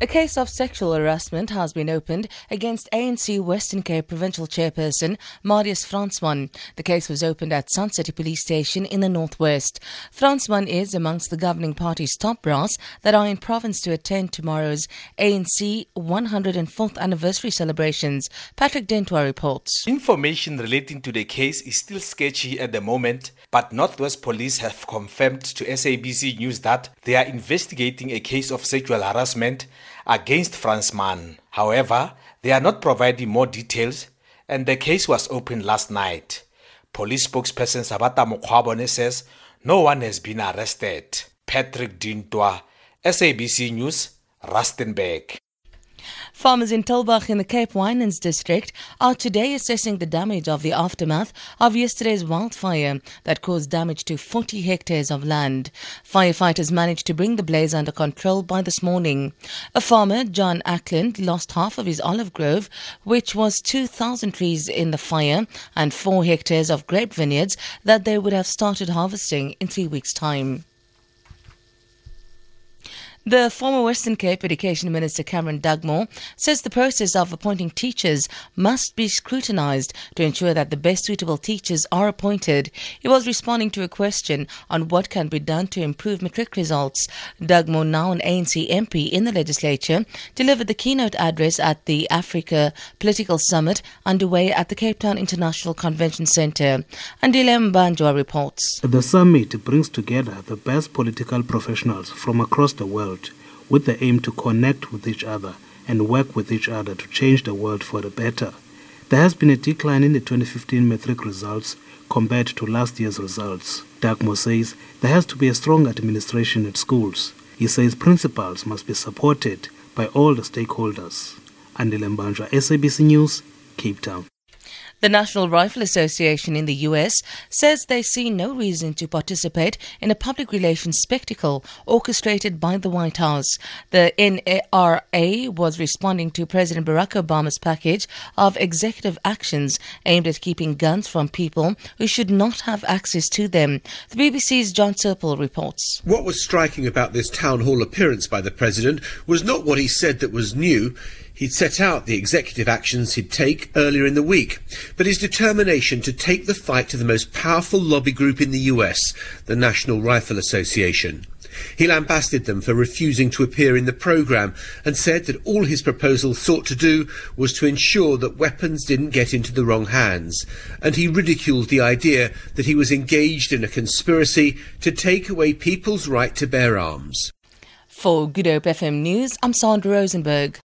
A case of sexual harassment has been opened against ANC Western Cape Provincial Chairperson Marius Fransman. The case was opened at Sun City Police Station in the northwest. Fransman is amongst the governing party's top brass that are in province to attend tomorrow's ANC 104th anniversary celebrations. Patrick Dentwa reports. Information relating to the case is still sketchy at the moment, but Northwest Police have confirmed to SABC News that they are investigating a case of sexual harassment against Fransman. However, they are not providing more details, and the case was opened last night. Police spokesperson Sabata Mokgwabone says no one has been arrested. Patrick Dintwa, SABC News, Rustenburg. Farmers in Tulbagh in the Cape Winelands district are today assessing the damage of the aftermath of yesterday's wildfire that caused damage to 40 hectares of land. Firefighters managed to bring the blaze under control by this morning. A farmer, John Ackland, lost half of his olive grove, which was 2,000 trees in the fire and 4 hectares of grape vineyards that they would have started harvesting in three weeks' time. The former Western Cape Education Minister Cameron Dugmore says the process of appointing teachers must be scrutinized to ensure that the best suitable teachers are appointed. He was responding to a question on what can be done to improve matric results. Dugmore, now an ANC MP in the legislature, delivered the keynote address at the Africa Political Summit underway at the Cape Town International Convention Centre. Andile Mbanjwa reports. The summit brings together the best political professionals from across the world with the aim to connect with each other and work with each other to change the world for the better. There has been a decline in the 2015 matric results compared to last year's results. Dugmore says there has to be a strong administration at schools. He says principals must be supported by all the stakeholders. Andile Mbanjwa, SABC News, Cape Town. The National Rifle Association in the U.S. says they see no reason to participate in a public relations spectacle orchestrated by the White House. The NRA was responding to President Barack Obama's package of executive actions aimed at keeping guns from people who should not have access to them. The BBC's Jon Sopel reports. What was striking about this town hall appearance by the president was not what he said that was new. He'd set out the executive actions he'd take earlier in the week, but his determination to take the fight to the most powerful lobby group in the US, the National Rifle Association. He lambasted them for refusing to appear in the programme and said that all his proposal sought to do was to ensure that weapons didn't get into the wrong hands. And he ridiculed the idea that he was engaged in a conspiracy to take away people's right to bear arms. For Good Hope FM News, I'm Sandra Rosenberg.